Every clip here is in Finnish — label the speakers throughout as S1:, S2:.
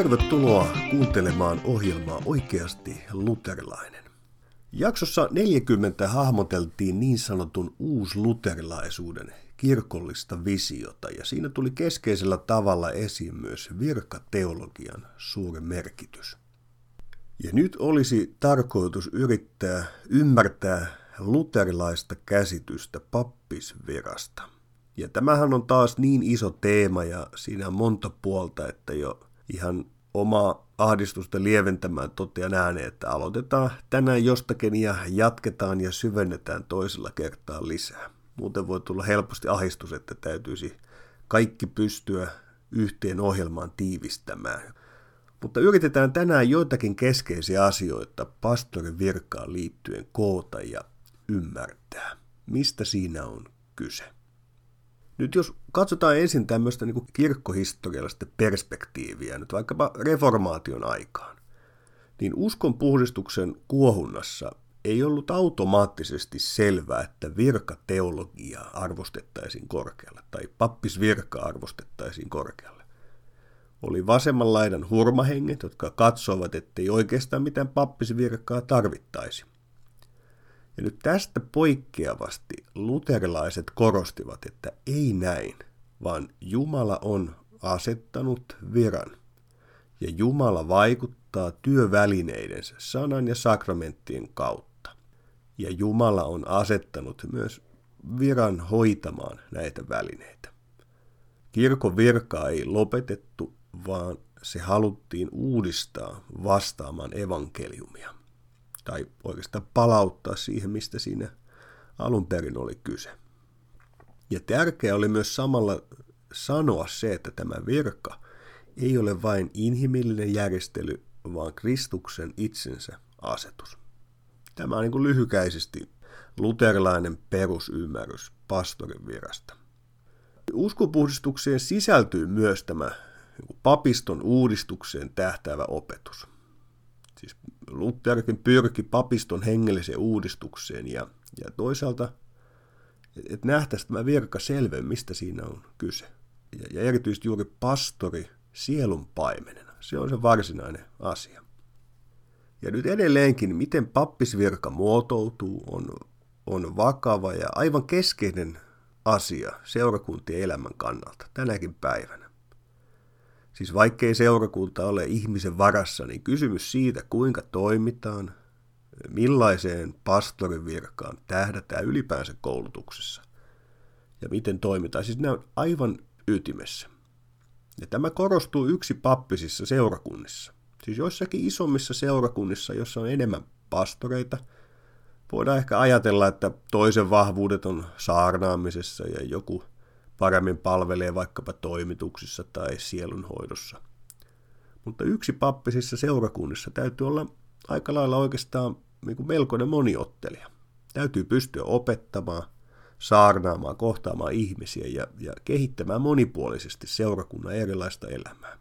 S1: Tervetuloa kuuntelemaan ohjelmaa Oikeasti luterilainen. Jaksossa 40 hahmoteltiin niin sanotun uusluterilaisuuden kirkollista visiota ja siinä tuli keskeisellä tavalla esiin myös virkateologian suuri merkitys. Ja nyt olisi tarkoitus yrittää ymmärtää luterilaista käsitystä pappisvirasta. Ja tämähän on taas niin iso teema ja siinä on monta puolta, että jo ihan oma ahdistusta lieventämään totean ääneen, että aloitetaan tänään jostakin ja jatketaan ja syvennetään toisella kertaa lisää. Muuten voi tulla helposti ahistus, että täytyisi kaikki pystyä yhteen ohjelmaan tiivistämään. Mutta yritetään tänään joitakin keskeisiä asioita pastorin virkaan liittyen koota ja ymmärtää, mistä siinä on kyse. Nyt jos katsotaan ensin tämmöistä niin kirkkohistoriallista perspektiiviä, nyt vaikkapa reformaation aikaan, niin uskon puhdistuksen kuohunnassa ei ollut automaattisesti selvää, että virkateologiaa arvostettaisiin korkealle tai pappisvirkaa arvostettaisiin korkealle. Oli vasemman laidan hurmahenget, jotka katsoivat, ettei oikeastaan mitään pappisvirkaa tarvittaisi. Ja nyt tästä poikkeavasti luterilaiset korostivat, että ei näin, vaan Jumala on asettanut viran. Ja Jumala vaikuttaa työvälineidensä sanan ja sakramenttien kautta. Ja Jumala on asettanut myös viran hoitamaan näitä välineitä. Kirkon virkaa ei lopetettu, vaan se haluttiin uudistaa vastaamaan evankeliumia tai oikeastaan palauttaa siihen, mistä siinä alun perin oli kyse. Ja tärkeää oli myös samalla sanoa se, että tämä virka ei ole vain inhimillinen järjestely, vaan Kristuksen itsensä asetus. Tämä on niin kuin lyhykäisesti luterilainen perusymmärrys pastorin virasta. Uskonpuhdistukseen sisältyy myös tämä niin papiston uudistukseen tähtäävä opetus. Lutherkin pyrki papiston hengelliseen uudistukseen ja, ja toisaalta, että nähtäisiin tämä virka selvemmin, mistä siinä on kyse. Ja, ja erityisesti juuri pastori sielun paimenena. Se on se varsinainen asia. Ja nyt edelleenkin, miten pappisvirka muotoutuu, on, on vakava ja aivan keskeinen asia seurakuntien elämän kannalta tänäkin päivänä. Siis vaikkei seurakunta ole ihmisen varassa, niin kysymys siitä, kuinka toimitaan, millaiseen pastorin virkaan tähdätään ylipäänsä koulutuksessa ja miten toimitaan. Siis nämä on aivan ytimessä. Ja tämä korostuu yksi pappisissa seurakunnissa. Siis joissakin isommissa seurakunnissa, jossa on enemmän pastoreita, voidaan ehkä ajatella, että toisen vahvuudet on saarnaamisessa ja joku paremmin palvelee vaikkapa toimituksissa tai sielunhoidossa. Mutta yksi pappisissa seurakunnissa täytyy olla aika lailla oikeastaan niin kuin melkoinen moniottelija. Täytyy pystyä opettamaan, saarnaamaan, kohtaamaan ihmisiä ja, ja kehittämään monipuolisesti seurakunnan erilaista elämää.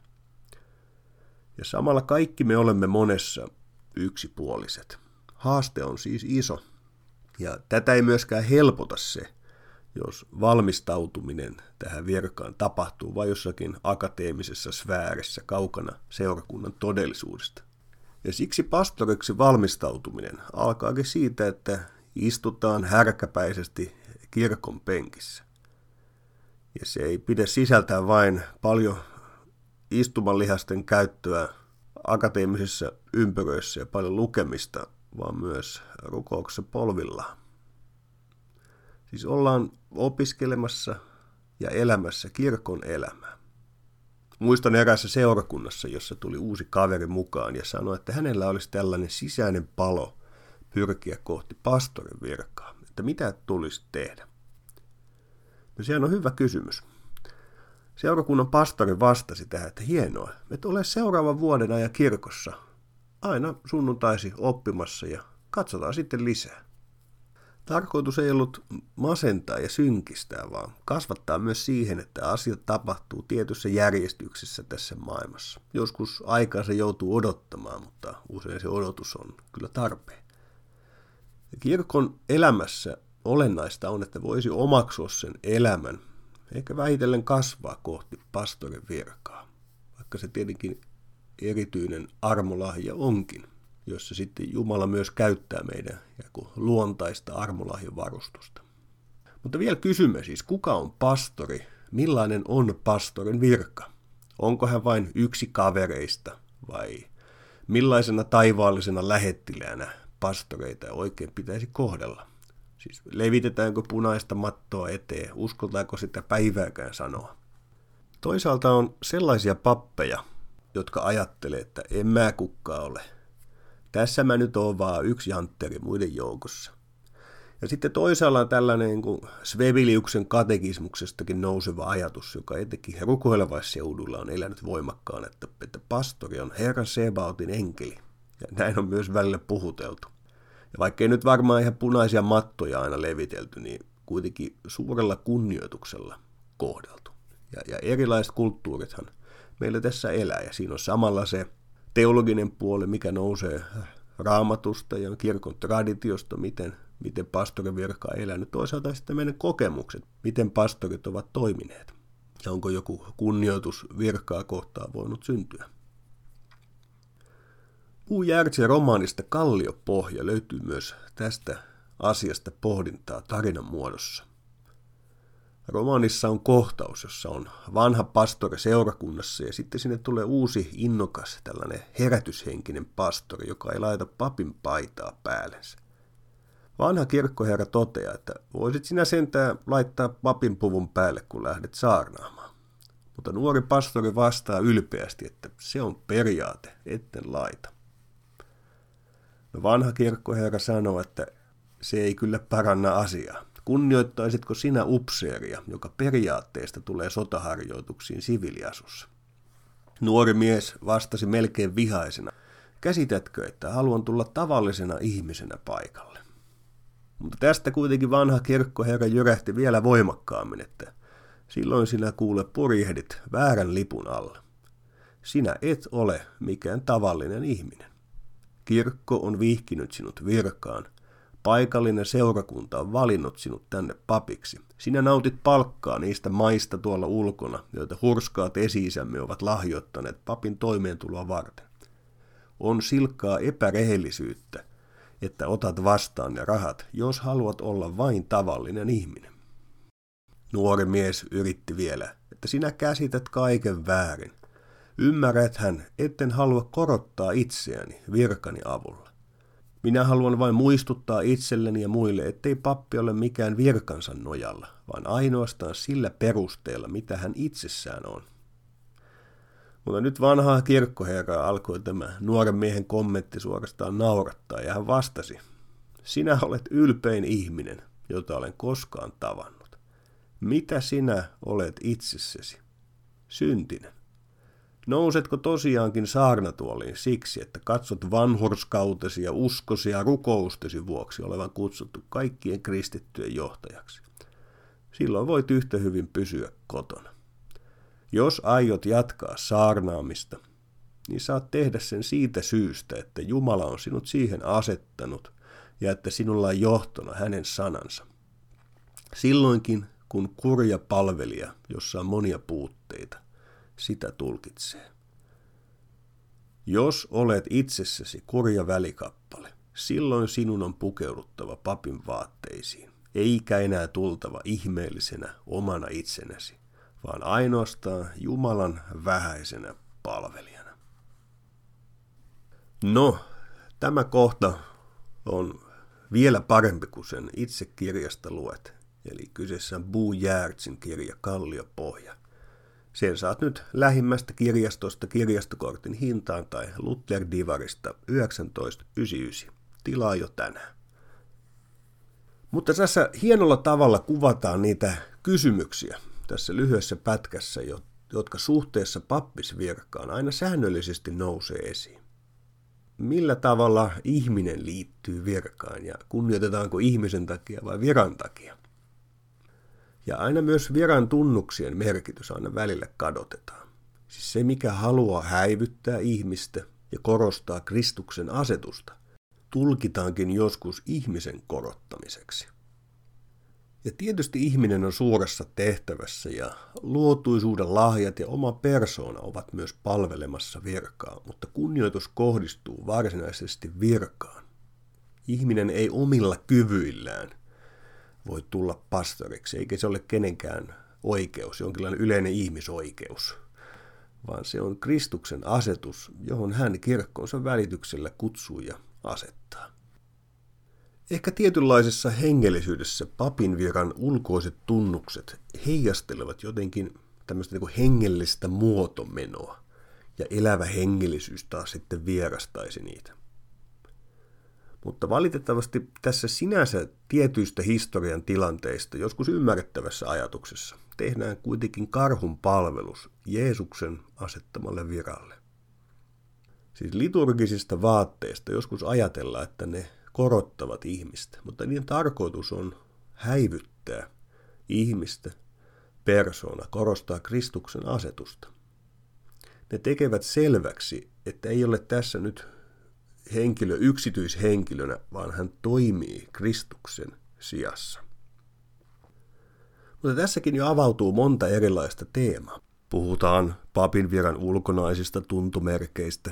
S1: Ja samalla kaikki me olemme monessa yksipuoliset. Haaste on siis iso. Ja tätä ei myöskään helpota se, jos valmistautuminen tähän virkaan tapahtuu vain jossakin akateemisessa sfäärissä kaukana seurakunnan todellisuudesta. Ja siksi pastoriksi valmistautuminen alkaakin siitä, että istutaan härkäpäisesti kirkon penkissä. Ja se ei pidä sisältää vain paljon istumanlihasten käyttöä akateemisissa ympyröissä ja paljon lukemista, vaan myös rukouksessa polvillaan. Siis ollaan opiskelemassa ja elämässä kirkon elämää. Muistan erässä seurakunnassa, jossa tuli uusi kaveri mukaan ja sanoi, että hänellä olisi tällainen sisäinen palo pyrkiä kohti pastorin virkaa. Että mitä tulisi tehdä? No sehän on hyvä kysymys. Seurakunnan pastori vastasi tähän, että hienoa, että ole seuraavan vuoden ajan kirkossa aina sunnuntaisi oppimassa ja katsotaan sitten lisää. Tarkoitus ei ollut masentaa ja synkistää, vaan kasvattaa myös siihen, että asiat tapahtuu tietyssä järjestyksessä tässä maailmassa. Joskus aikaa se joutuu odottamaan, mutta usein se odotus on kyllä tarpeen. Kirkon elämässä olennaista on, että voisi omaksua sen elämän, eikä vähitellen kasvaa kohti pastorin virkaa. Vaikka se tietenkin erityinen armolahja onkin, jossa sitten Jumala myös käyttää meidän luontaista armolahjavarustusta. Mutta vielä kysymme siis, kuka on pastori? Millainen on pastorin virka? Onko hän vain yksi kavereista vai millaisena taivaallisena lähettiläänä pastoreita oikein pitäisi kohdella? Siis levitetäänkö punaista mattoa eteen, uskotaanko sitä päivääkään sanoa? Toisaalta on sellaisia pappeja, jotka ajattelee, että en mä kukkaa ole. Tässä mä nyt oon vaan yksi jantteri muiden joukossa. Ja sitten toisaalla tällainen niin kuin katekismuksestakin nouseva ajatus, joka etenkin rukoilevaisseudulla on elänyt voimakkaan, että, että pastori on Herran Sebautin enkeli. Ja näin on myös välillä puhuteltu. Ja vaikkei nyt varmaan ihan punaisia mattoja aina levitelty, niin kuitenkin suurella kunnioituksella kohdeltu. Ja, ja erilaiset kulttuurithan meillä tässä elää, ja siinä on samalla se teologinen puoli, mikä nousee raamatusta ja kirkon traditiosta, miten, miten pastorin virka on elänyt. Toisaalta sitten meidän kokemukset, miten pastorit ovat toimineet. Ja onko joku kunnioitus virkaa kohtaan voinut syntyä. Puu Järtsen romaanista Kalliopohja löytyy myös tästä asiasta pohdintaa tarinan muodossa. Romaanissa on kohtaus, jossa on vanha pastori seurakunnassa ja sitten sinne tulee uusi innokas, tällainen herätyshenkinen pastori, joka ei laita papin paitaa päällensä. Vanha kirkkoherra toteaa, että voisit sinä sentään laittaa papin puvun päälle, kun lähdet saarnaamaan. Mutta nuori pastori vastaa ylpeästi, että se on periaate, etten laita. No vanha kirkkoherra sanoo, että se ei kyllä paranna asiaa. Kunnioittaisitko sinä upseeria, joka periaatteesta tulee sotaharjoituksiin siviiliasussa? Nuori mies vastasi melkein vihaisena. Käsitätkö, että haluan tulla tavallisena ihmisenä paikalle? Mutta tästä kuitenkin vanha kirkkoherra jyrähti vielä voimakkaammin, että silloin sinä kuule purjehdit väärän lipun alla. Sinä et ole mikään tavallinen ihminen. Kirkko on vihkinyt sinut virkaan – Paikallinen seurakunta on valinnut sinut tänne papiksi. Sinä nautit palkkaa niistä maista tuolla ulkona, joita hurskaat esi ovat lahjoittaneet papin toimeentuloa varten. On silkkaa epärehellisyyttä, että otat vastaan ne rahat, jos haluat olla vain tavallinen ihminen. Nuori mies yritti vielä, että sinä käsität kaiken väärin. Ymmärräthän, etten halua korottaa itseäni virkani avulla. Minä haluan vain muistuttaa itselleni ja muille, ettei pappi ole mikään virkansa nojalla, vaan ainoastaan sillä perusteella, mitä hän itsessään on. Mutta nyt vanhaa kirkkoherraa alkoi tämä nuoren miehen kommentti suorastaan naurattaa, ja hän vastasi, sinä olet ylpein ihminen, jota olen koskaan tavannut. Mitä sinä olet itsessäsi? Syntinen. Nousetko tosiaankin saarnatuoliin siksi, että katsot vanhurskautesi ja uskosi ja rukoustesi vuoksi olevan kutsuttu kaikkien kristittyjen johtajaksi? Silloin voit yhtä hyvin pysyä kotona. Jos aiot jatkaa saarnaamista, niin saat tehdä sen siitä syystä, että Jumala on sinut siihen asettanut ja että sinulla on johtona hänen sanansa. Silloinkin, kun kurja palvelija, jossa on monia puutteita, sitä tulkitsee. Jos olet itsessäsi kurja välikappale, silloin sinun on pukeuduttava papin vaatteisiin, eikä enää tultava ihmeellisenä omana itsenäsi, vaan ainoastaan Jumalan vähäisenä palvelijana. No, tämä kohta on vielä parempi kuin sen itse kirjasta luet, eli kyseessä on Bu Järtsin kirja Kalliopohja. Sen saat nyt lähimmästä kirjastosta kirjastokortin hintaan tai Luther Divarista 1999. Tilaa jo tänään. Mutta tässä hienolla tavalla kuvataan niitä kysymyksiä tässä lyhyessä pätkässä, jotka suhteessa pappisvirkkaan aina säännöllisesti nousee esiin. Millä tavalla ihminen liittyy virkaan ja kunnioitetaanko ihmisen takia vai viran takia? Ja aina myös viran tunnuksien merkitys aina välillä kadotetaan. Siis se, mikä haluaa häivyttää ihmistä ja korostaa Kristuksen asetusta, tulkitaankin joskus ihmisen korottamiseksi. Ja tietysti ihminen on suuressa tehtävässä ja luotuisuuden lahjat ja oma persoona ovat myös palvelemassa virkaa, mutta kunnioitus kohdistuu varsinaisesti virkaan. Ihminen ei omilla kyvyillään voi tulla pastoriksi, eikä se ole kenenkään oikeus, jonkinlainen yleinen ihmisoikeus, vaan se on Kristuksen asetus, johon hän kirkkonsa välityksellä kutsuu ja asettaa. Ehkä tietynlaisessa hengellisyydessä papin viran ulkoiset tunnukset heijastelevat jotenkin tämmöistä niin hengellistä muotomenoa, ja elävä hengellisyys taas sitten vierastaisi niitä. Mutta valitettavasti tässä sinänsä tietyistä historian tilanteista, joskus ymmärrettävässä ajatuksessa, tehdään kuitenkin karhun palvelus Jeesuksen asettamalle viralle. Siis liturgisista vaatteista joskus ajatellaan, että ne korottavat ihmistä, mutta niiden tarkoitus on häivyttää ihmistä, persona, korostaa Kristuksen asetusta. Ne tekevät selväksi, että ei ole tässä nyt henkilö yksityishenkilönä, vaan hän toimii Kristuksen sijassa. Mutta tässäkin jo avautuu monta erilaista teemaa. Puhutaan papin viran ulkonaisista tuntomerkeistä.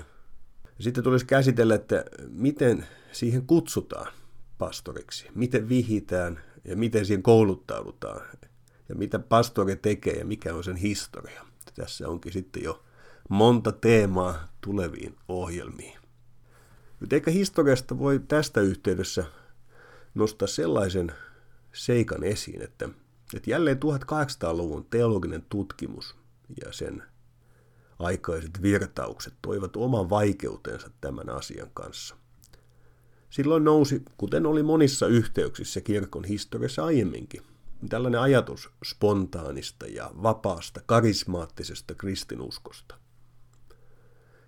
S1: Sitten tulisi käsitellä, että miten siihen kutsutaan pastoriksi, miten vihitään ja miten siihen kouluttaudutaan ja mitä pastori tekee ja mikä on sen historia. Tässä onkin sitten jo monta teemaa tuleviin ohjelmiin. Nyt ehkä historiasta voi tästä yhteydessä nostaa sellaisen seikan esiin, että, että jälleen 1800-luvun teologinen tutkimus ja sen aikaiset virtaukset toivat oman vaikeutensa tämän asian kanssa. Silloin nousi, kuten oli monissa yhteyksissä kirkon historiassa aiemminkin, tällainen ajatus spontaanista ja vapaasta, karismaattisesta kristinuskosta –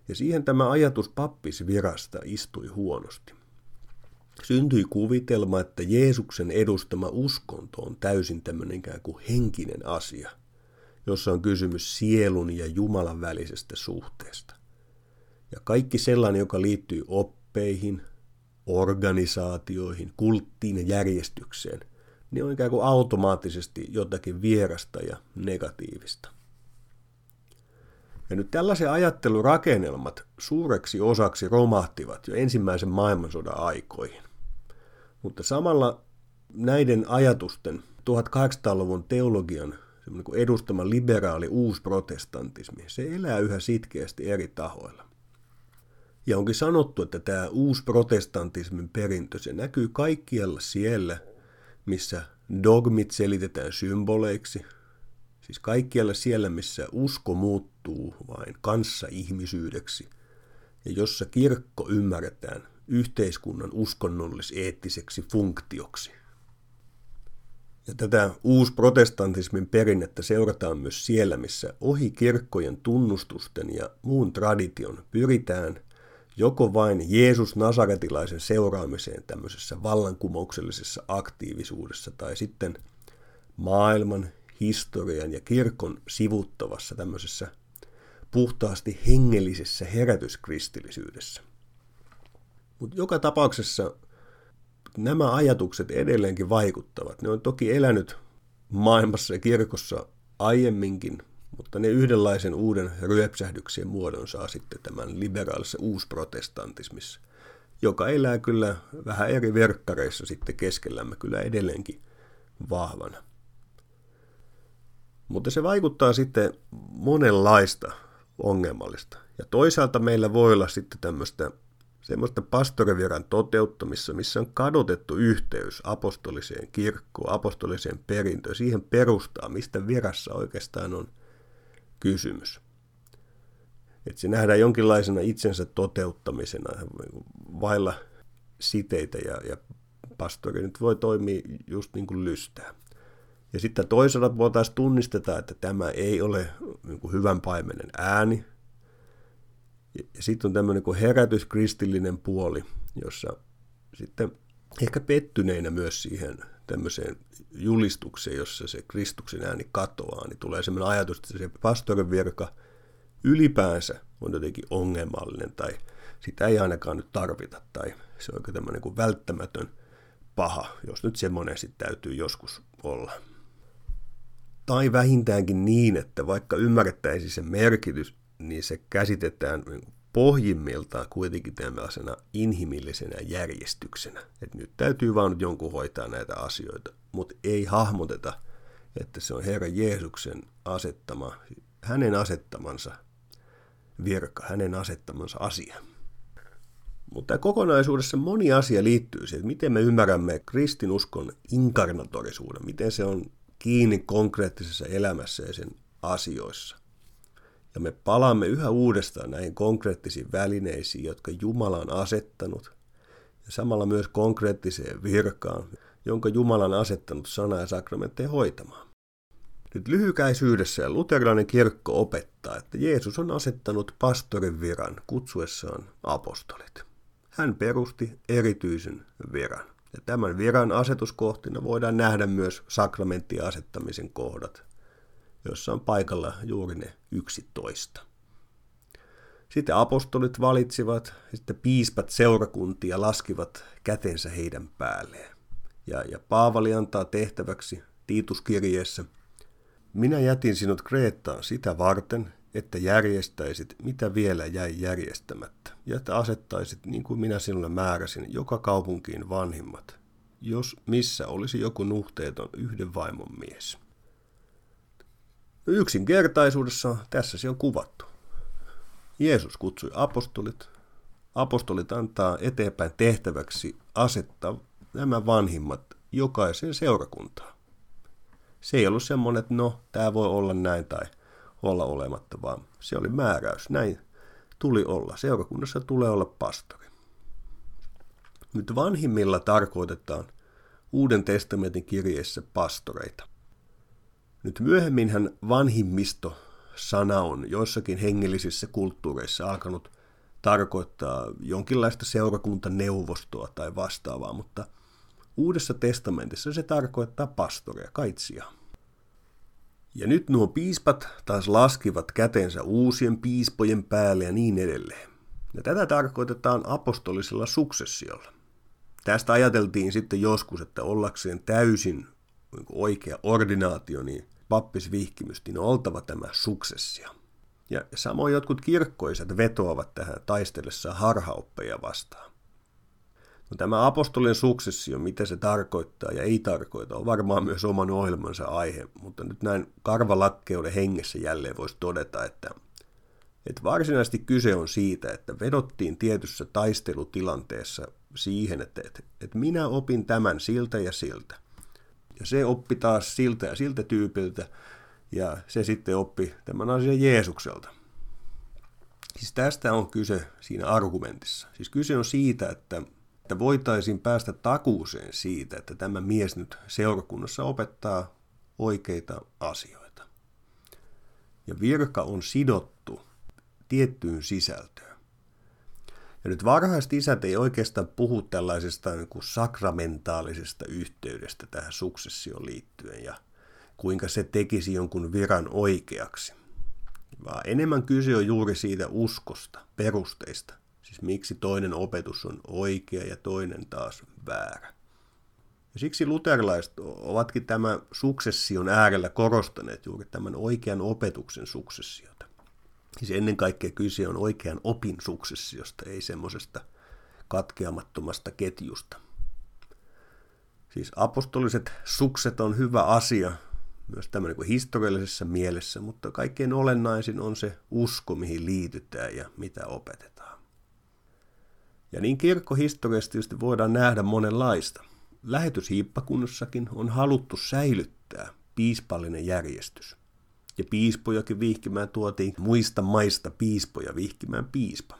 S1: ja siihen tämä ajatus pappisvirasta istui huonosti. Syntyi kuvitelma, että Jeesuksen edustama uskonto on täysin tämmöinen ikään kuin henkinen asia, jossa on kysymys sielun ja Jumalan välisestä suhteesta. Ja kaikki sellainen, joka liittyy oppeihin, organisaatioihin, kulttiin ja järjestykseen, niin on ikään kuin automaattisesti jotakin vierasta ja negatiivista. Ja nyt tällaisen ajattelurakennelmat suureksi osaksi romahtivat jo ensimmäisen maailmansodan aikoihin. Mutta samalla näiden ajatusten 1800-luvun teologian edustama liberaali uusprotestantismi, se elää yhä sitkeästi eri tahoilla. Ja onkin sanottu, että tämä uusprotestantismin perintö, se näkyy kaikkialla siellä, missä dogmit selitetään symboleiksi – Siis kaikkialla siellä, missä usko muuttuu vain kanssa-ihmisyydeksi ja jossa kirkko ymmärretään yhteiskunnan uskonnollis-eettiseksi funktioksi. Ja tätä uusprotestantismin perinnettä seurataan myös siellä, missä ohi kirkkojen tunnustusten ja muun tradition pyritään joko vain Jeesus Nasaretilaisen seuraamiseen tämmöisessä vallankumouksellisessa aktiivisuudessa tai sitten maailman historian ja kirkon sivuttavassa tämmöisessä puhtaasti hengellisessä herätyskristillisyydessä. Mutta joka tapauksessa nämä ajatukset edelleenkin vaikuttavat. Ne on toki elänyt maailmassa ja kirkossa aiemminkin, mutta ne yhdenlaisen uuden ryöpsähdyksen muodon saa sitten tämän liberaalissa uusprotestantismissa, joka elää kyllä vähän eri verkkareissa sitten keskellämme kyllä edelleenkin vahvana. Mutta se vaikuttaa sitten monenlaista ongelmallista. Ja toisaalta meillä voi olla sitten tämmöistä semmoista pastoriviran toteuttamissa, missä on kadotettu yhteys apostoliseen kirkkoon, apostoliseen perintöön, siihen perustaa, mistä virassa oikeastaan on kysymys. Että se nähdään jonkinlaisena itsensä toteuttamisena vailla siteitä ja, ja pastori nyt voi toimia just niin kuin lystää. Ja sitten toisaalta puolella taas tunnistetaan, että tämä ei ole niin hyvän paimenen ääni. Ja sitten on tämmöinen kuin herätyskristillinen puoli, jossa sitten ehkä pettyneinä myös siihen tämmöiseen julistukseen, jossa se Kristuksen ääni katoaa, niin tulee semmoinen ajatus, että se pastorin virka ylipäänsä on jotenkin ongelmallinen tai sitä ei ainakaan nyt tarvita tai se on tämmöinen kuin välttämätön paha, jos nyt semmoinen sitten täytyy joskus olla. Tai vähintäänkin niin, että vaikka ymmärrettäisiin se merkitys, niin se käsitetään pohjimmiltaan kuitenkin tällaisena inhimillisenä järjestyksenä. Että nyt täytyy vaan nyt jonkun hoitaa näitä asioita, mutta ei hahmoteta, että se on Herra Jeesuksen asettama, hänen asettamansa virka, hänen asettamansa asia. Mutta kokonaisuudessa moni asia liittyy siihen, että miten me ymmärrämme kristinuskon inkarnatorisuuden, miten se on kiinni konkreettisessa elämässä ja sen asioissa. Ja me palaamme yhä uudestaan näihin konkreettisiin välineisiin, jotka Jumala on asettanut, ja samalla myös konkreettiseen virkaan, jonka Jumala on asettanut sana- ja sakramentteja hoitamaan. Nyt lyhykäisyydessä luterilainen kirkko opettaa, että Jeesus on asettanut pastorin viran kutsuessaan apostolit. Hän perusti erityisen viran. Ja tämän viran asetuskohtina voidaan nähdä myös sakramenttien asettamisen kohdat, jossa on paikalla juuri ne yksitoista. Sitten apostolit valitsivat, sitten piispat seurakuntia laskivat kätensä heidän päälleen. Ja, ja Paavali antaa tehtäväksi Tiituskirjeessä, minä jätin sinut Kreettaan sitä varten, että järjestäisit, mitä vielä jäi järjestämättä, ja että asettaisit, niin kuin minä sinulle määräsin, joka kaupunkiin vanhimmat, jos missä olisi joku nuhteeton yhden vaimon mies. Yksinkertaisuudessa tässä se on kuvattu. Jeesus kutsui apostolit. Apostolit antaa eteenpäin tehtäväksi asettaa nämä vanhimmat jokaisen seurakuntaan. Se ei ollut semmoinen, että no, tämä voi olla näin tai olla olematta, vaan se oli määräys. Näin tuli olla. Seurakunnassa tulee olla pastori. Nyt vanhimmilla tarkoitetaan Uuden testamentin kirjeessä pastoreita. Nyt myöhemminhän vanhimmisto sana on joissakin hengellisissä kulttuureissa alkanut tarkoittaa jonkinlaista seurakuntaneuvostoa tai vastaavaa, mutta Uudessa testamentissa se tarkoittaa pastoria, kaitsia. Ja nyt nuo piispat taas laskivat kätensä uusien piispojen päälle ja niin edelleen. Ja tätä tarkoitetaan apostolisella suksessiolla. Tästä ajateltiin sitten joskus, että ollakseen täysin oikea ordinaatio, niin pappisvihkimystin on oltava tämä suksessio. Ja samoin jotkut kirkkoiset vetoavat tähän taistellessa harhaoppeja vastaan. No, tämä apostolien suksessio, mitä se tarkoittaa ja ei tarkoita, on varmaan myös oman ohjelmansa aihe, mutta nyt näin karvalakkeuden hengessä jälleen voisi todeta, että, että varsinaisesti kyse on siitä, että vedottiin tietyssä taistelutilanteessa siihen, että, että, että minä opin tämän siltä ja siltä. Ja se oppi taas siltä ja siltä tyypiltä, ja se sitten oppi tämän asian Jeesukselta. Siis tästä on kyse siinä argumentissa. Siis kyse on siitä, että että voitaisiin päästä takuuseen siitä, että tämä mies nyt seurakunnassa opettaa oikeita asioita. Ja virka on sidottu tiettyyn sisältöön. Ja nyt varhaiset isät ei oikeastaan puhu tällaisesta niin kuin sakramentaalisesta yhteydestä tähän suksessioon liittyen ja kuinka se tekisi jonkun viran oikeaksi. Vaan enemmän kyse on juuri siitä uskosta, perusteista, Siis miksi toinen opetus on oikea ja toinen taas väärä. Ja siksi luterilaiset ovatkin tämän suksession äärellä korostaneet juuri tämän oikean opetuksen suksessiota. Siis ennen kaikkea kyse on oikean opin suksessiosta, ei semmoisesta katkeamattomasta ketjusta. Siis apostoliset sukset on hyvä asia, myös tämmöinen kuin historiallisessa mielessä, mutta kaikkein olennaisin on se usko, mihin liitytään ja mitä opetetaan. Ja niin kirkkohistoriasta tietysti voidaan nähdä monenlaista. Lähetyshiippakunnassakin on haluttu säilyttää piispallinen järjestys. Ja piispojakin vihkimään tuotiin muista maista piispoja vihkimään piispa.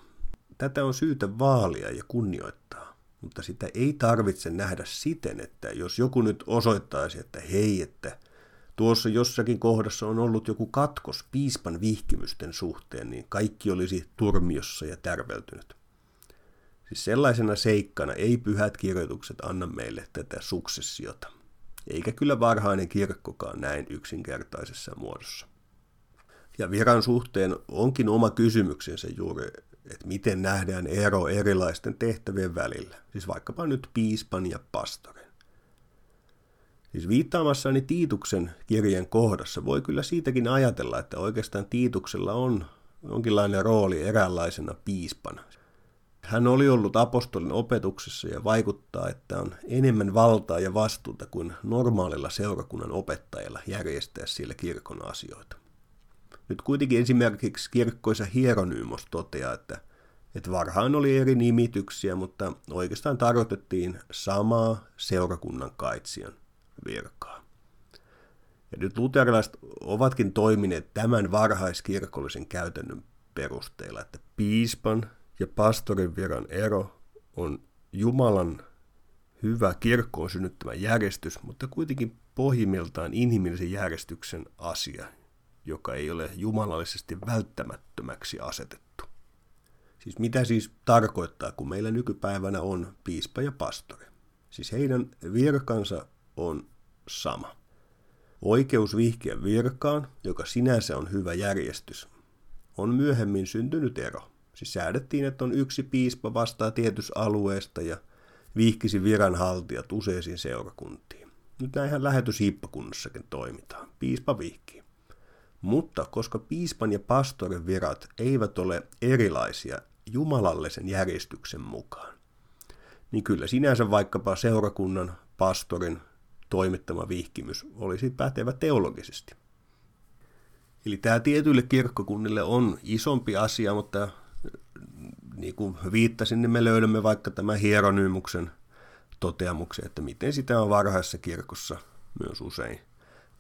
S1: Tätä on syytä vaalia ja kunnioittaa, mutta sitä ei tarvitse nähdä siten, että jos joku nyt osoittaisi, että hei, että tuossa jossakin kohdassa on ollut joku katkos piispan vihkimysten suhteen, niin kaikki olisi turmiossa ja tärveltynyt. Siis sellaisena seikkana ei pyhät kirjoitukset anna meille tätä suksessiota, eikä kyllä varhainen kirkkokaan näin yksinkertaisessa muodossa. Ja viran suhteen onkin oma kysymyksensä juuri, että miten nähdään ero erilaisten tehtävien välillä, siis vaikkapa nyt piispan ja pastorin. Siis viittaamassani Tiituksen kirjan kohdassa voi kyllä siitäkin ajatella, että oikeastaan Tiituksella on jonkinlainen rooli eräänlaisena piispana. Hän oli ollut apostolin opetuksessa ja vaikuttaa, että on enemmän valtaa ja vastuuta kuin normaalilla seurakunnan opettajilla järjestää siellä kirkon asioita. Nyt kuitenkin esimerkiksi kirkkoisa Hieronyymos toteaa, että, että varhain oli eri nimityksiä, mutta oikeastaan tarkoitettiin samaa seurakunnan kaitsijan virkaa. Ja nyt luterilaiset ovatkin toimineet tämän varhaiskirkollisen käytännön perusteella, että piispan ja pastorin viran ero on Jumalan hyvä kirkkoon synnyttämä järjestys, mutta kuitenkin pohjimmiltaan inhimillisen järjestyksen asia, joka ei ole jumalallisesti välttämättömäksi asetettu. Siis mitä siis tarkoittaa, kun meillä nykypäivänä on piispa ja pastori? Siis heidän virkansa on sama. Oikeus vihkiä virkaan, joka sinänsä on hyvä järjestys, on myöhemmin syntynyt ero. Siis säädettiin, että on yksi piispa vastaa tietystä alueesta ja vihkisi viranhaltijat useisiin seurakuntiin. Nyt näinhän lähetyshiippakunnassakin toimitaan. Piispa vihkii. Mutta koska piispan ja pastorin virat eivät ole erilaisia jumalallisen järjestyksen mukaan, niin kyllä sinänsä vaikkapa seurakunnan pastorin toimittama vihkimys olisi pätevä teologisesti. Eli tämä tietyille kirkkokunnille on isompi asia, mutta niin kuin viittasin, niin me löydämme vaikka tämän hieronymuksen toteamuksen, että miten sitä on varhaisessa kirkossa myös usein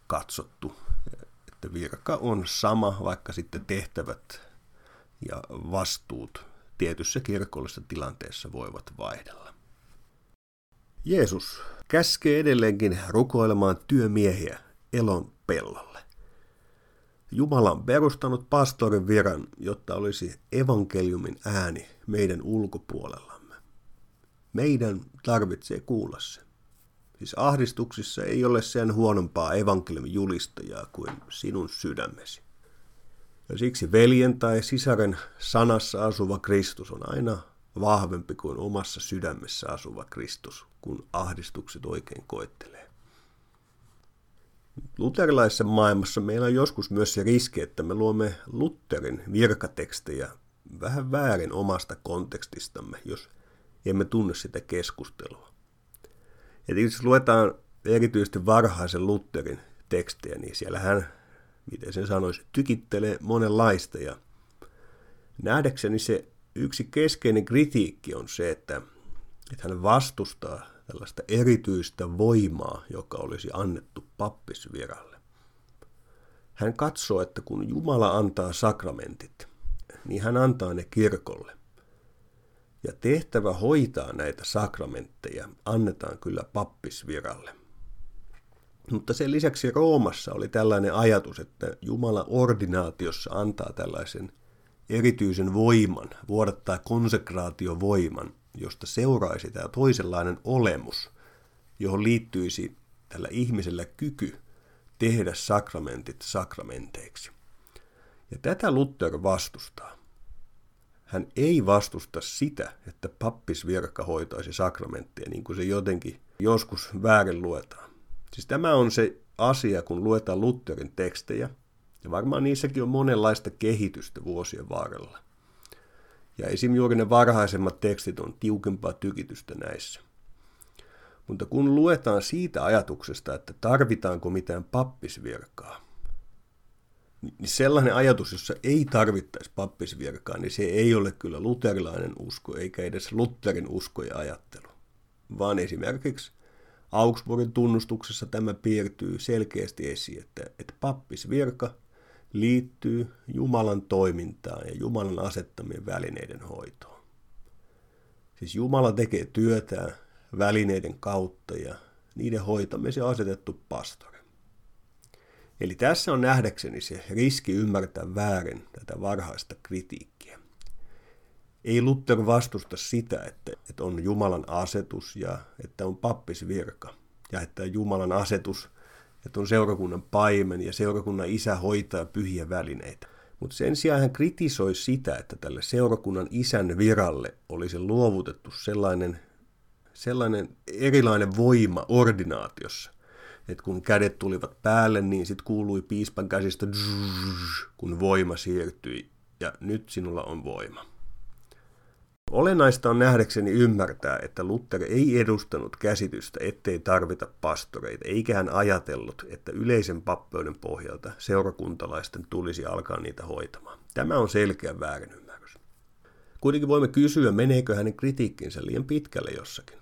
S1: katsottu, että virka on sama, vaikka sitten tehtävät ja vastuut tietyssä kirkollisessa tilanteessa voivat vaihdella. Jeesus käskee edelleenkin rukoilemaan työmiehiä elon pellolle. Jumala on perustanut pastorin viran, jotta olisi evankeliumin ääni meidän ulkopuolellamme. Meidän tarvitsee kuulla se. Siis ahdistuksissa ei ole sen huonompaa evankeliumin julistajaa kuin sinun sydämesi. Ja siksi veljen tai sisaren sanassa asuva Kristus on aina vahvempi kuin omassa sydämessä asuva Kristus, kun ahdistukset oikein koettelee. Luterilaisessa maailmassa meillä on joskus myös se riski, että me luomme Lutherin virkatekstejä vähän väärin omasta kontekstistamme, jos emme tunne sitä keskustelua. Ja jos luetaan erityisesti varhaisen Lutherin tekstejä, niin siellä hän, miten sen sanoisi, tykittelee monenlaista. Ja nähdäkseni se yksi keskeinen kritiikki on se, että, että hän vastustaa tällaista erityistä voimaa, joka olisi annettu pappisviralle. Hän katsoo, että kun Jumala antaa sakramentit, niin hän antaa ne kirkolle. Ja tehtävä hoitaa näitä sakramentteja annetaan kyllä pappisviralle. Mutta sen lisäksi Roomassa oli tällainen ajatus, että Jumala ordinaatiossa antaa tällaisen erityisen voiman, vuodattaa konsekraatiovoiman, josta seuraisi tämä toisenlainen olemus, johon liittyisi tällä ihmisellä kyky tehdä sakramentit sakramenteiksi. Ja tätä Luther vastustaa. Hän ei vastusta sitä, että pappisvirka hoitaisi sakramentteja, niin kuin se jotenkin joskus väärin luetaan. Siis tämä on se asia, kun luetaan Lutherin tekstejä, ja varmaan niissäkin on monenlaista kehitystä vuosien varrella. Ja esim. juuri ne varhaisemmat tekstit on tiukempaa tykitystä näissä. Mutta kun luetaan siitä ajatuksesta, että tarvitaanko mitään pappisvirkaa, niin sellainen ajatus, jossa ei tarvittaisi pappisvirkaa, niin se ei ole kyllä luterilainen usko, eikä edes Lutherin usko ja ajattelu. Vaan esimerkiksi Augsburgin tunnustuksessa tämä piirtyy selkeästi esiin, että, että pappisvirka – liittyy Jumalan toimintaan ja Jumalan asettamien välineiden hoitoon. Siis Jumala tekee työtään välineiden kautta ja niiden hoitamiseen asetettu pastori. Eli tässä on nähdäkseni se riski ymmärtää väärin tätä varhaista kritiikkiä. Ei Luther vastusta sitä, että, että on Jumalan asetus ja että on pappisvirka ja että Jumalan asetus – että on seurakunnan paimen ja seurakunnan isä hoitaa pyhiä välineitä. Mutta sen sijaan hän kritisoi sitä, että tälle seurakunnan isän viralle olisi luovutettu sellainen, sellainen erilainen voima ordinaatiossa, että kun kädet tulivat päälle, niin sitten kuului piispan käsistä kun voima siirtyi, ja nyt sinulla on voima. Olennaista on nähdäkseni ymmärtää, että Luther ei edustanut käsitystä, ettei tarvita pastoreita, eikä hän ajatellut, että yleisen pappeuden pohjalta seurakuntalaisten tulisi alkaa niitä hoitamaan. Tämä on selkeä väärinymmärrys. Kuitenkin voimme kysyä, meneekö hänen kritiikkinsä liian pitkälle jossakin.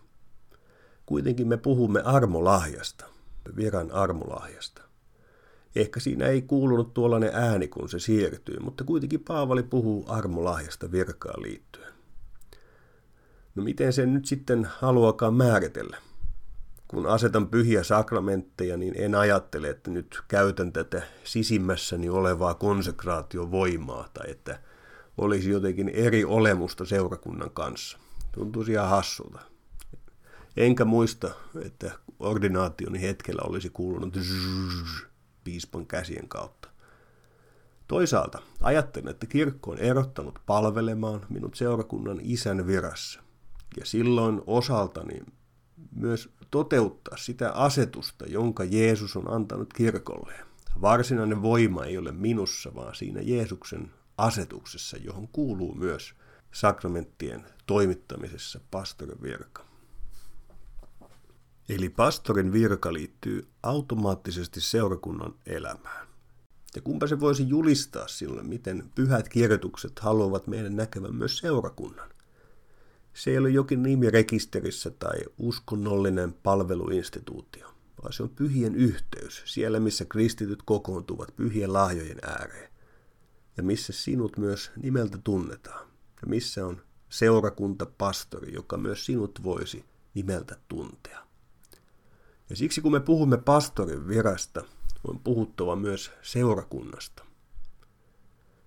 S1: Kuitenkin me puhumme armolahjasta, viran armolahjasta. Ehkä siinä ei kuulunut tuollainen ääni, kun se siirtyy, mutta kuitenkin Paavali puhuu armolahjasta virkaan liittyen. No miten sen nyt sitten haluakaan määritellä? Kun asetan pyhiä sakramentteja, niin en ajattele, että nyt käytän tätä sisimmässäni olevaa konsekraatiovoimaa tai että olisi jotenkin eri olemusta seurakunnan kanssa. Tuntuisi ihan hassulta. Enkä muista, että ordinaationi hetkellä olisi kuulunut zzz, piispan käsien kautta. Toisaalta ajattelen, että kirkko on erottanut palvelemaan minut seurakunnan isän virassa ja silloin osaltani myös toteuttaa sitä asetusta, jonka Jeesus on antanut kirkolle. Varsinainen voima ei ole minussa, vaan siinä Jeesuksen asetuksessa, johon kuuluu myös sakramenttien toimittamisessa pastorin virka. Eli pastorin virka liittyy automaattisesti seurakunnan elämään. Ja kumpa se voisi julistaa sille, miten pyhät kirjoitukset haluavat meidän näkevän myös seurakunnan. Se ei ole jokin nimi rekisterissä tai uskonnollinen palveluinstituutio, vaan se on pyhien yhteys, siellä missä kristityt kokoontuvat pyhien lahjojen ääreen. Ja missä sinut myös nimeltä tunnetaan. Ja missä on seurakuntapastori, joka myös sinut voisi nimeltä tuntea. Ja siksi kun me puhumme pastorin virasta, on puhuttava myös seurakunnasta.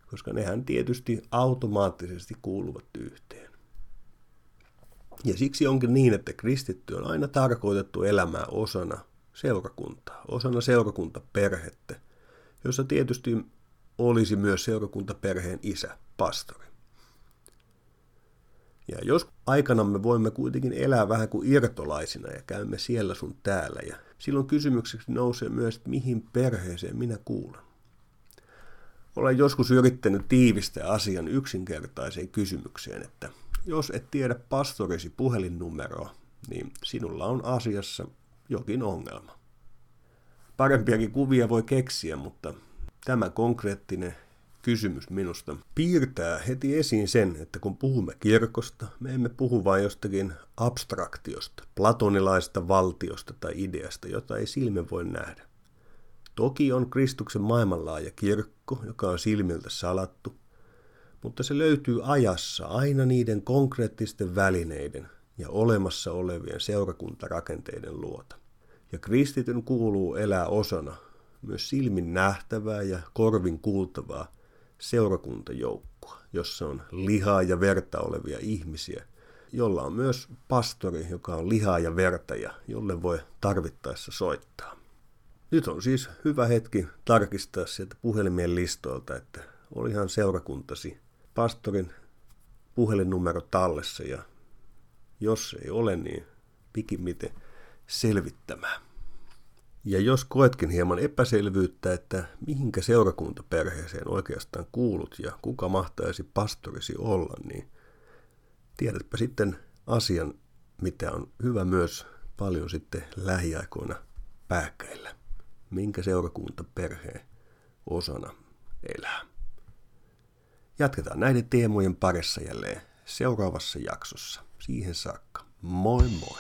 S1: Koska nehän tietysti automaattisesti kuuluvat yhteen. Ja siksi onkin niin, että kristitty on aina tarkoitettu elämää osana seurakuntaa, osana seurakuntaperhettä, jossa tietysti olisi myös seurakuntaperheen isä, pastori. Ja jos aikana me voimme kuitenkin elää vähän kuin irtolaisina ja käymme siellä sun täällä, ja silloin kysymykseksi nousee myös, että mihin perheeseen minä kuulen. Olen joskus yrittänyt tiivistää asian yksinkertaiseen kysymykseen, että jos et tiedä pastorisi puhelinnumeroa, niin sinulla on asiassa jokin ongelma. Parempiakin kuvia voi keksiä, mutta tämä konkreettinen kysymys minusta piirtää heti esiin sen, että kun puhumme kirkosta, me emme puhu vain jostakin abstraktiosta, platonilaista valtiosta tai ideasta, jota ei silmin voi nähdä. Toki on Kristuksen maailmanlaaja kirkko, joka on silmiltä salattu, mutta se löytyy ajassa aina niiden konkreettisten välineiden ja olemassa olevien seurakuntarakenteiden luota. Ja kristityn kuuluu elää osana myös silmin nähtävää ja korvin kuultavaa seurakuntajoukkoa, jossa on lihaa ja verta olevia ihmisiä, jolla on myös pastori, joka on lihaa ja verta ja jolle voi tarvittaessa soittaa. Nyt on siis hyvä hetki tarkistaa sieltä puhelimien listoilta, että olihan seurakuntasi pastorin puhelinnumero tallessa ja jos ei ole, niin pikimmiten selvittämään. Ja jos koetkin hieman epäselvyyttä, että mihinkä seurakuntaperheeseen oikeastaan kuulut ja kuka mahtaisi pastorisi olla, niin tiedätpä sitten asian, mitä on hyvä myös paljon sitten lähiaikoina pääkkäillä. Minkä seurakuntaperheen osana elää. Jatketaan näiden teemojen parissa jälleen seuraavassa jaksossa. Siihen saakka. Moi moi!